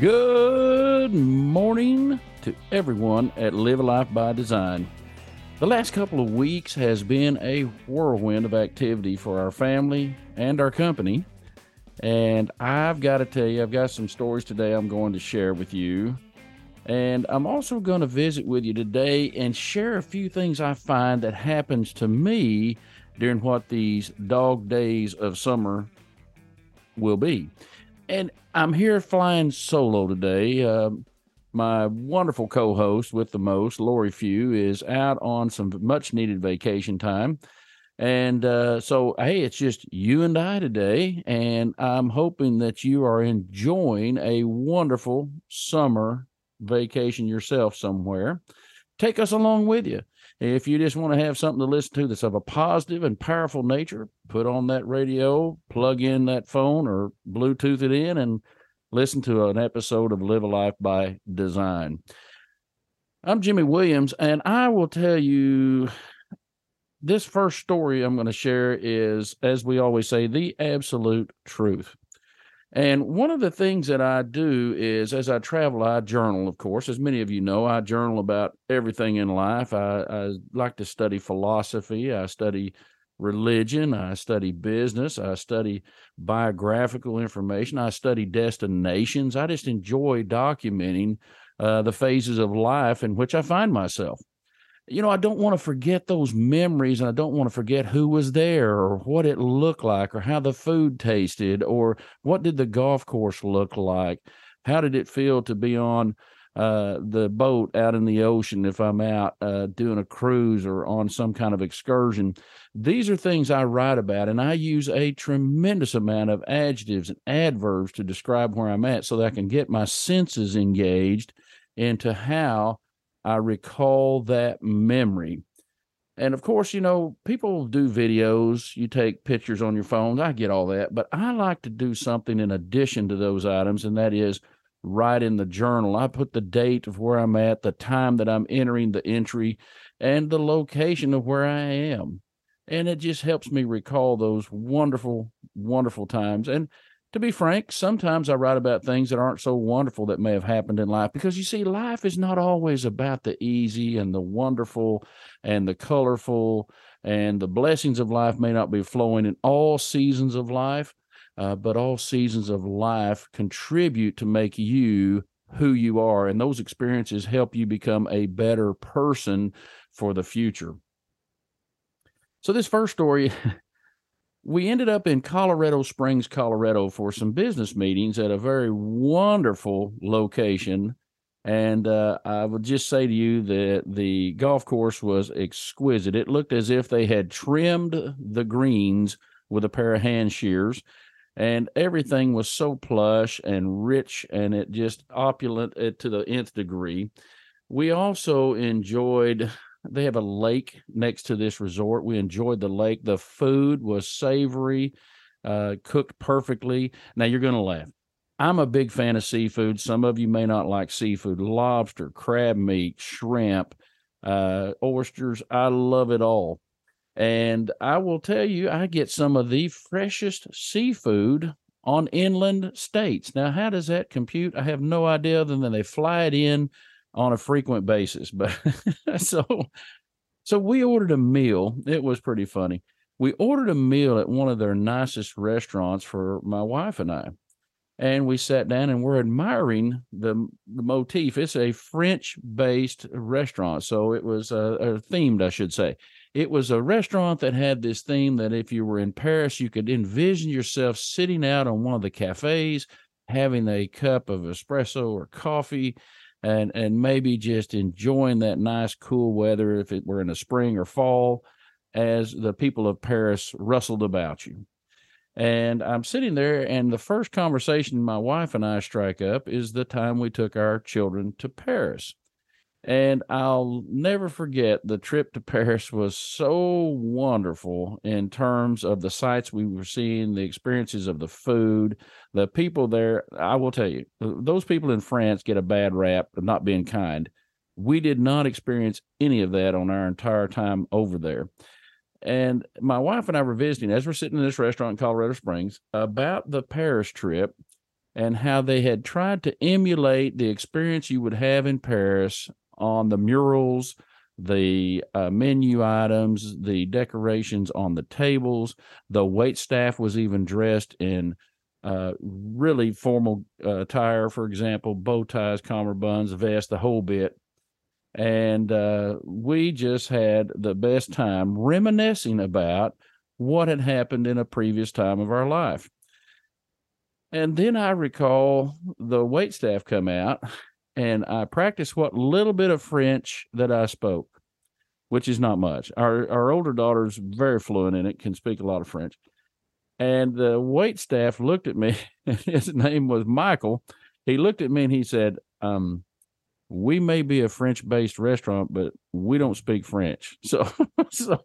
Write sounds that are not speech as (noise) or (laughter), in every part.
Good morning to everyone at Live a Life by Design. The last couple of weeks has been a whirlwind of activity for our family and our company. And I've got to tell you, I've got some stories today I'm going to share with you. And I'm also going to visit with you today and share a few things I find that happens to me during what these dog days of summer will be. And I'm here flying solo today. Uh, my wonderful co-host with the most, Lori Few, is out on some much needed vacation time. And uh, so, hey, it's just you and I today. And I'm hoping that you are enjoying a wonderful summer vacation yourself somewhere. Take us along with you. If you just want to have something to listen to that's of a positive and powerful nature, put on that radio, plug in that phone or Bluetooth it in, and listen to an episode of Live a Life by Design. I'm Jimmy Williams, and I will tell you this first story I'm going to share is, as we always say, the absolute truth. And one of the things that I do is as I travel, I journal, of course. As many of you know, I journal about everything in life. I, I like to study philosophy, I study religion, I study business, I study biographical information, I study destinations. I just enjoy documenting uh, the phases of life in which I find myself you know, I don't want to forget those memories and I don't want to forget who was there or what it looked like or how the food tasted or what did the golf course look like? How did it feel to be on uh, the boat out in the ocean if I'm out uh, doing a cruise or on some kind of excursion? These are things I write about and I use a tremendous amount of adjectives and adverbs to describe where I'm at so that I can get my senses engaged into how I recall that memory. And of course, you know, people do videos, you take pictures on your phones. I get all that, but I like to do something in addition to those items, and that is write in the journal. I put the date of where I'm at, the time that I'm entering the entry, and the location of where I am. And it just helps me recall those wonderful, wonderful times. And to be frank, sometimes I write about things that aren't so wonderful that may have happened in life because you see, life is not always about the easy and the wonderful and the colorful, and the blessings of life may not be flowing in all seasons of life, uh, but all seasons of life contribute to make you who you are. And those experiences help you become a better person for the future. So, this first story (laughs) we ended up in Colorado Springs, Colorado for some business meetings at a very wonderful location. And uh, I would just say to you that the golf course was exquisite. It looked as if they had trimmed the greens with a pair of hand shears, and everything was so plush and rich and it just opulent to the nth degree. We also enjoyed they have a lake next to this resort. We enjoyed the lake. The food was savory, uh, cooked perfectly. Now you're going to laugh. I'm a big fan of seafood. Some of you may not like seafood, lobster, crab meat, shrimp, uh, oysters. I love it all. And I will tell you, I get some of the freshest seafood on inland states. Now, how does that compute? I have no idea other than they fly it in on a frequent basis. But (laughs) so so we ordered a meal. It was pretty funny. We ordered a meal at one of their nicest restaurants for my wife and I. And we sat down and we're admiring the, the motif. It's a French based restaurant. So it was uh, themed, I should say. It was a restaurant that had this theme that if you were in Paris, you could envision yourself sitting out on one of the cafes, having a cup of espresso or coffee, and and maybe just enjoying that nice cool weather if it were in the spring or fall as the people of Paris rustled about you. And I'm sitting there, and the first conversation my wife and I strike up is the time we took our children to Paris. And I'll never forget the trip to Paris was so wonderful in terms of the sights we were seeing, the experiences of the food, the people there. I will tell you, those people in France get a bad rap of not being kind. We did not experience any of that on our entire time over there. And my wife and I were visiting as we're sitting in this restaurant in Colorado Springs about the Paris trip and how they had tried to emulate the experience you would have in Paris on the murals, the uh, menu items, the decorations on the tables. The wait staff was even dressed in uh, really formal uh, attire, for example, bow ties, collar buns, vest, the whole bit. And uh, we just had the best time reminiscing about what had happened in a previous time of our life. And then I recall the wait staff come out and I practiced what little bit of French that I spoke, which is not much. Our our older daughter's very fluent in it, can speak a lot of French. And the wait staff looked at me, (laughs) and his name was Michael. He looked at me and he said, um, we may be a French based restaurant, but we don't speak French. (laughs) So so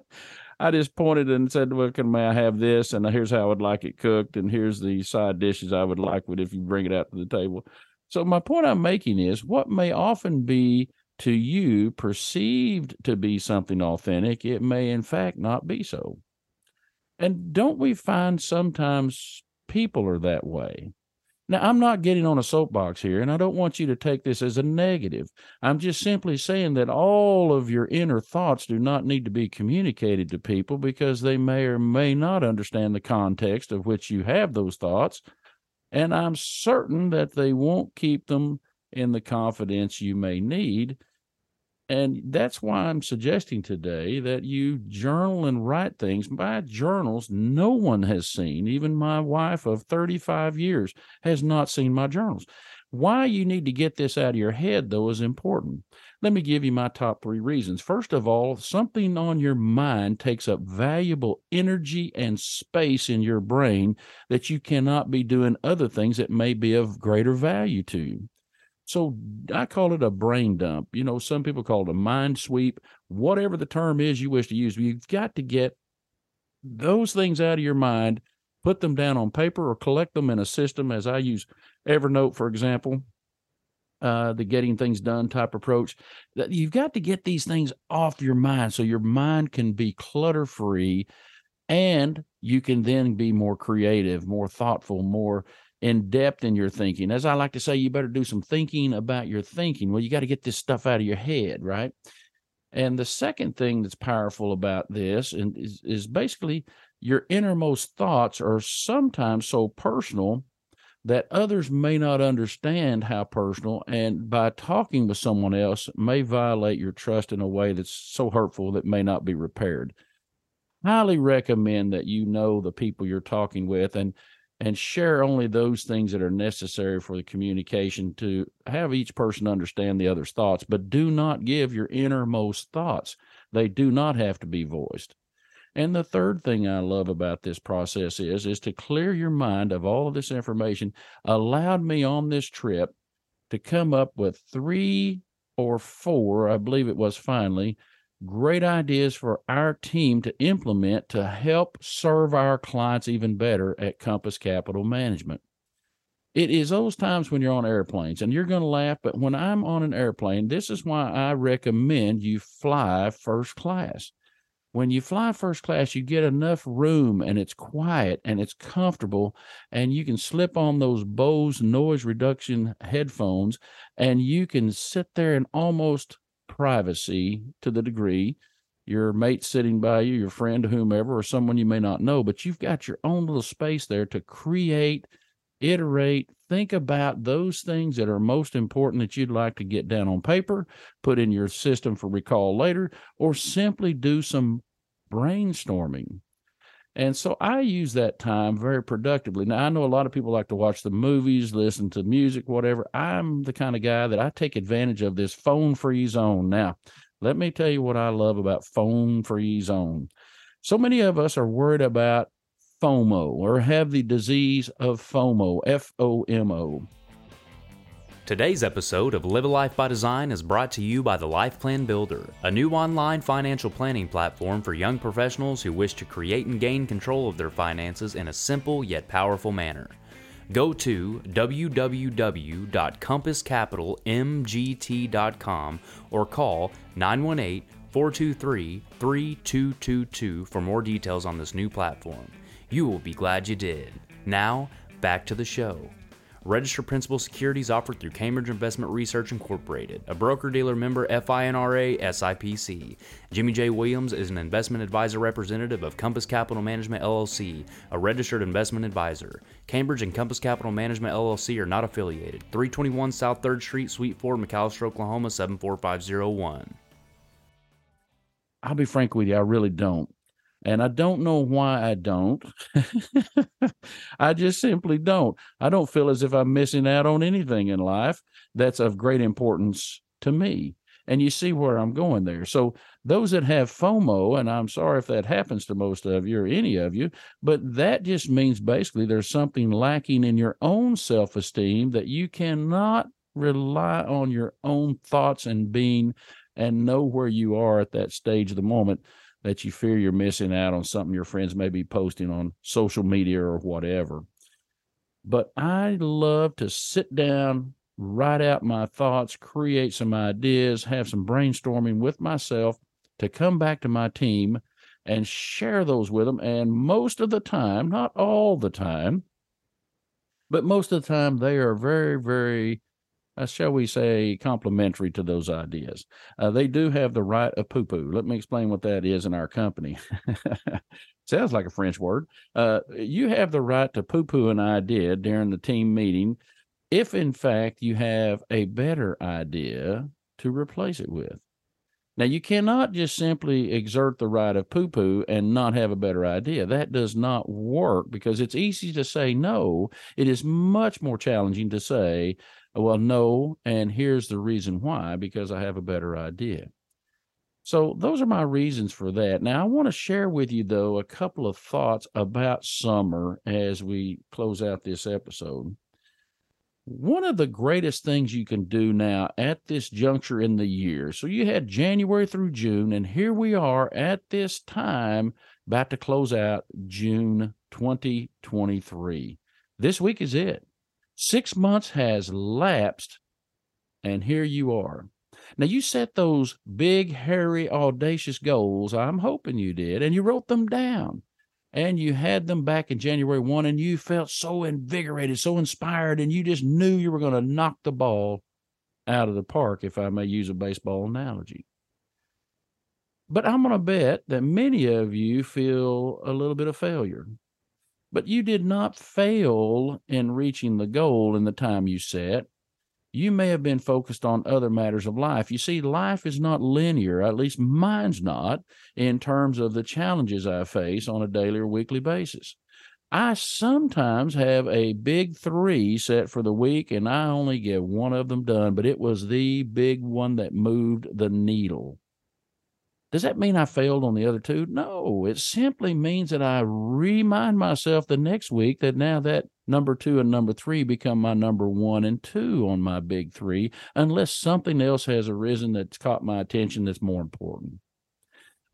(laughs) I just pointed and said, "Well, can may I have this? And here's how I would like it cooked, and here's the side dishes I would like with if you bring it out to the table." So my point I'm making is, what may often be to you perceived to be something authentic, it may in fact not be so. And don't we find sometimes people are that way? Now, I'm not getting on a soapbox here, and I don't want you to take this as a negative. I'm just simply saying that all of your inner thoughts do not need to be communicated to people because they may or may not understand the context of which you have those thoughts. And I'm certain that they won't keep them in the confidence you may need and that's why I'm suggesting today that you journal and write things. By journals, no one has seen, even my wife of 35 years has not seen my journals. Why you need to get this out of your head, though, is important. Let me give you my top three reasons. First of all, something on your mind takes up valuable energy and space in your brain that you cannot be doing other things that may be of greater value to you. So I call it a brain dump. You know, some people call it a mind sweep, whatever the term is you wish to use. You've got to get those things out of your mind, put them down on paper or collect them in a system as I use Evernote, for example, uh, the getting things done type approach. That you've got to get these things off your mind so your mind can be clutter free and you can then be more creative, more thoughtful, more in depth in your thinking. As I like to say, you better do some thinking about your thinking. Well, you got to get this stuff out of your head, right? And the second thing that's powerful about this and is, is basically your innermost thoughts are sometimes so personal that others may not understand how personal and by talking with someone else may violate your trust in a way that's so hurtful that may not be repaired highly recommend that you know the people you're talking with and and share only those things that are necessary for the communication to have each person understand the other's thoughts, but do not give your innermost thoughts. They do not have to be voiced. And the third thing I love about this process is is to clear your mind of all of this information allowed me on this trip to come up with three or four, I believe it was finally, great ideas for our team to implement to help serve our clients even better at Compass Capital Management. It is those times when you're on airplanes and you're going to laugh, but when I'm on an airplane, this is why I recommend you fly first class. When you fly first class, you get enough room and it's quiet and it's comfortable, and you can slip on those Bose noise reduction headphones and you can sit there in almost privacy to the degree. Your mate sitting by you, your friend, whomever, or someone you may not know, but you've got your own little space there to create, iterate, think about those things that are most important that you'd like to get down on paper, put in your system for recall later, or simply do some brainstorming. And so I use that time very productively. Now, I know a lot of people like to watch the movies, listen to music, whatever. I'm the kind of guy that I take advantage of this phone free zone. Now, let me tell you what I love about phone free zone. So many of us are worried about FOMO or have the disease of FOMO, F O M O. Today's episode of Live a Life by Design is brought to you by the Life Plan Builder, a new online financial planning platform for young professionals who wish to create and gain control of their finances in a simple yet powerful manner. Go to www.compasscapitalmgt.com or call 918 423 3222 for more details on this new platform. You will be glad you did. Now, back to the show. Registered principal securities offered through Cambridge Investment Research Incorporated, a broker dealer member FINRA SIPC. Jimmy J. Williams is an investment advisor representative of Compass Capital Management LLC, a registered investment advisor. Cambridge and Compass Capital Management LLC are not affiliated. 321 South 3rd Street, Suite 4, McAlester, Oklahoma 74501. I'll be frank with you, I really don't. And I don't know why I don't. (laughs) I just simply don't. I don't feel as if I'm missing out on anything in life that's of great importance to me. And you see where I'm going there. So, those that have FOMO, and I'm sorry if that happens to most of you or any of you, but that just means basically there's something lacking in your own self esteem that you cannot rely on your own thoughts and being and know where you are at that stage of the moment that you fear you're missing out on something your friends may be posting on social media or whatever. But I love to sit down, write out my thoughts, create some ideas, have some brainstorming with myself to come back to my team and share those with them. And most of the time, not all the time, but most of the time, they are very, very uh, shall we say, complimentary to those ideas. Uh, they do have the right of poo poo. Let me explain what that is in our company. (laughs) Sounds like a French word. Uh, you have the right to poo poo an idea during the team meeting if, in fact, you have a better idea to replace it with. Now, you cannot just simply exert the right of poo poo and not have a better idea. That does not work because it's easy to say no. It is much more challenging to say, well, no, and here's the reason why because I have a better idea. So, those are my reasons for that. Now, I want to share with you, though, a couple of thoughts about summer as we close out this episode. One of the greatest things you can do now at this juncture in the year. So, you had January through June, and here we are at this time about to close out June 2023. This week is it. Six months has lapsed, and here you are. Now, you set those big, hairy, audacious goals. I'm hoping you did, and you wrote them down. And you had them back in January 1, and you felt so invigorated, so inspired, and you just knew you were going to knock the ball out of the park, if I may use a baseball analogy. But I'm going to bet that many of you feel a little bit of failure. But you did not fail in reaching the goal in the time you set. You may have been focused on other matters of life. You see, life is not linear, at least mine's not, in terms of the challenges I face on a daily or weekly basis. I sometimes have a big three set for the week, and I only get one of them done, but it was the big one that moved the needle. Does that mean I failed on the other two? No, it simply means that I remind myself the next week that now that number two and number three become my number one and two on my big three, unless something else has arisen that's caught my attention that's more important.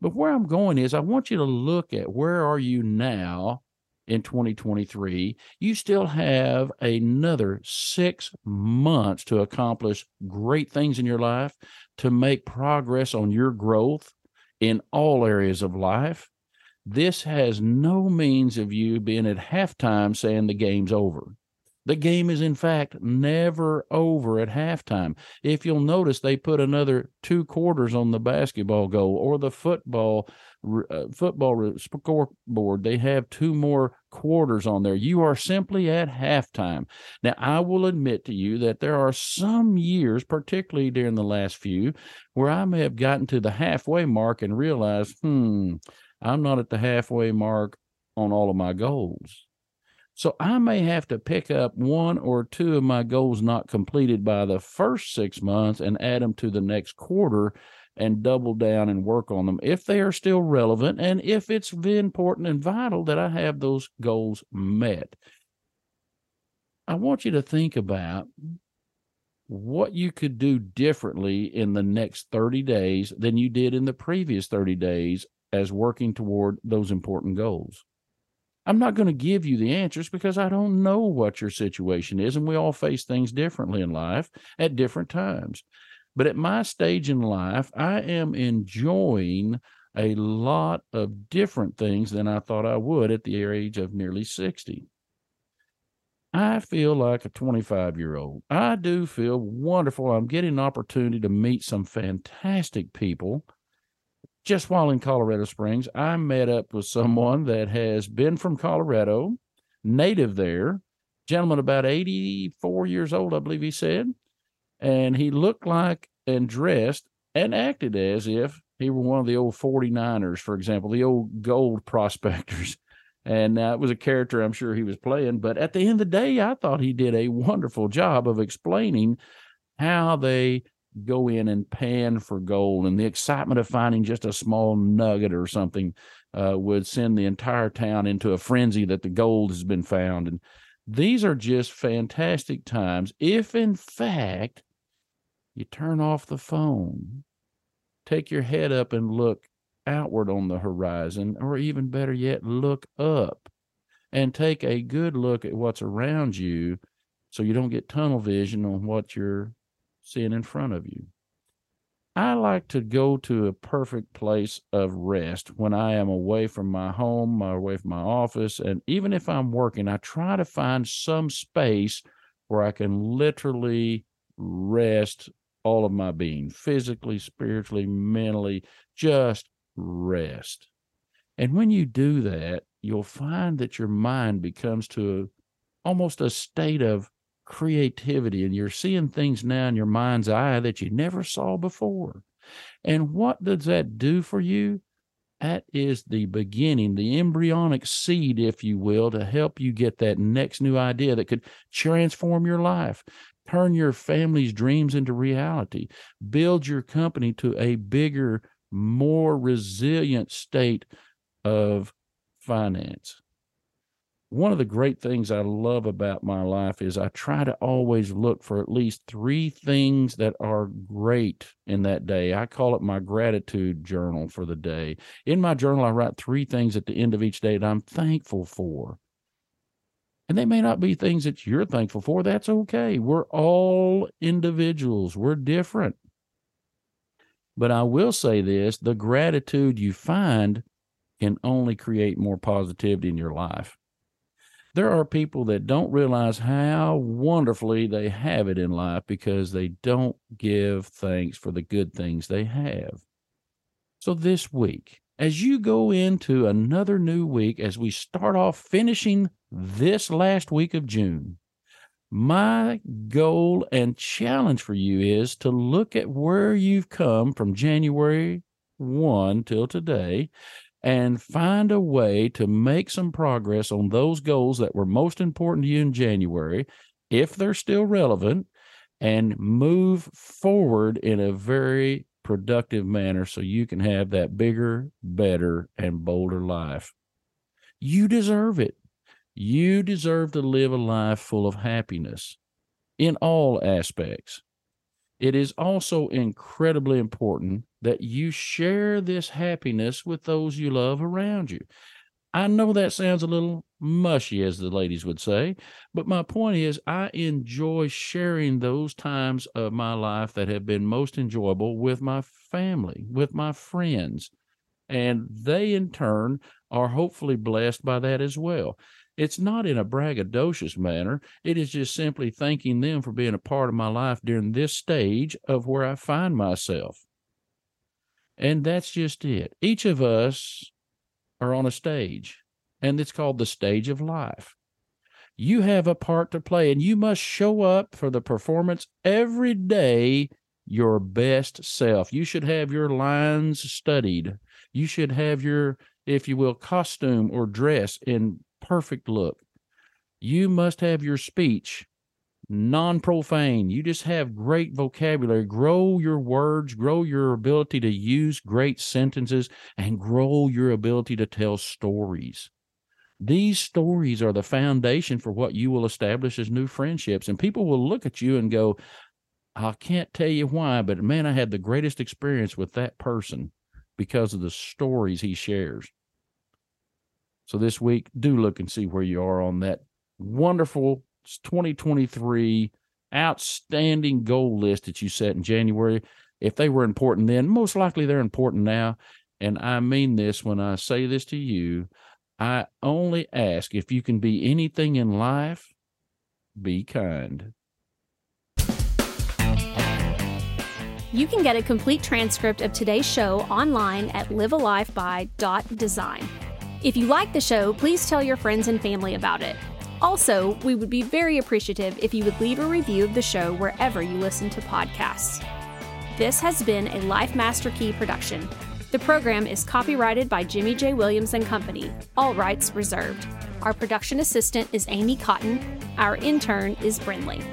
But where I'm going is I want you to look at where are you now in 2023, you still have another six months to accomplish great things in your life, to make progress on your growth, in all areas of life. This has no means of you being at halftime saying the game's over. The game is, in fact, never over at halftime. If you'll notice, they put another two quarters on the basketball goal or the football uh, football scoreboard. They have two more quarters on there. You are simply at halftime. Now, I will admit to you that there are some years, particularly during the last few, where I may have gotten to the halfway mark and realized, hmm, I'm not at the halfway mark on all of my goals. So I may have to pick up one or two of my goals not completed by the first six months and add them to the next quarter and double down and work on them if they are still relevant and if it's important and vital that I have those goals met. I want you to think about what you could do differently in the next 30 days than you did in the previous 30 days as working toward those important goals. I'm not going to give you the answers because I don't know what your situation is, and we all face things differently in life at different times. But at my stage in life, I am enjoying a lot of different things than I thought I would at the age of nearly 60. I feel like a 25 year old. I do feel wonderful. I'm getting an opportunity to meet some fantastic people. Just while in Colorado Springs, I met up with someone that has been from Colorado, native there, gentleman about 84 years old, I believe he said. And he looked like and dressed and acted as if he were one of the old 49ers, for example, the old gold (laughs) prospectors and it was a character I'm sure he was playing. But at the end of the day, I thought he did a wonderful job of explaining how they go in and pan for gold, and the excitement of finding just a small nugget or something uh, would send the entire town into a frenzy that the gold has been found. And these are just fantastic times. If in fact you turn off the phone, take your head up and look outward on the horizon, or even better yet, look up and take a good look at what's around you so you don't get tunnel vision on what you're seeing in front of you. I like to go to a perfect place of rest when I am away from my home, away from my office. And even if I'm working, I try to find some space where I can literally rest all of my being physically, spiritually, mentally, just rest. And when you do that, you'll find that your mind becomes to a, almost a state of creativity and you're seeing things now in your mind's eye that you never saw before. And what does that do for you? That is the beginning, the embryonic seed, if you will, to help you get that next new idea that could transform your life, turn your family's dreams into reality, build your company to a bigger more resilient state of finance. One of the great things I love about my life is I try to always look for at least three things that are great in that day. I call it my gratitude journal for the day. In my journal, I write three things at the end of each day that I'm thankful for. And they may not be things that you're thankful for. That's okay. We're all individuals, we're different. But I will say this the gratitude you find can only create more positivity in your life. There are people that don't realize how wonderfully they have it in life because they don't give thanks for the good things they have. So, this week, as you go into another new week, as we start off finishing this last week of June, my goal and challenge for you is to look at where you've come from January 1 till today and find a way to make some progress on those goals that were most important to you in January, if they're still relevant, and move forward in a very productive manner so you can have that bigger, better, and bolder life. You deserve it. You deserve to live a life full of happiness in all aspects. It is also incredibly important that you share this happiness with those you love around you. I know that sounds a little mushy, as the ladies would say, but my point is, I enjoy sharing those times of my life that have been most enjoyable with my family, with my friends, and they in turn are hopefully blessed by that as well. It's not in a braggadocious manner. It is just simply thanking them for being a part of my life during this stage of where I find myself. And that's just it. Each of us are on a stage, and it's called the stage of life. You have a part to play, and you must show up for the performance every day your best self. You should have your lines studied. You should have your, if you will, costume or dress in perfect look. You must have your speech non profane. You just have great vocabulary. Grow your words, grow your ability to use great sentences, and grow your ability to tell stories. These stories are the foundation for what you will establish as new friendships. And people will look at you and go, I can't tell you why, but man, I had the greatest experience with that person because of the stories he shares. So this week, do look and see where you are on that wonderful 2023 outstanding goal list that you set in January. If they were important then, most likely they're important now. And I mean this when I say this to you. I only ask if you can be anything in life, be kind. You can get a complete transcript of today's show online at livealifeby.design. If you like the show, please tell your friends and family about it. Also, we would be very appreciative if you would leave a review of the show wherever you listen to podcasts. This has been a Life Master Key production. The program is copyrighted by Jimmy J. Williams and Company, all rights reserved. Our production assistant is Amy Cotton. Our intern is Brinley.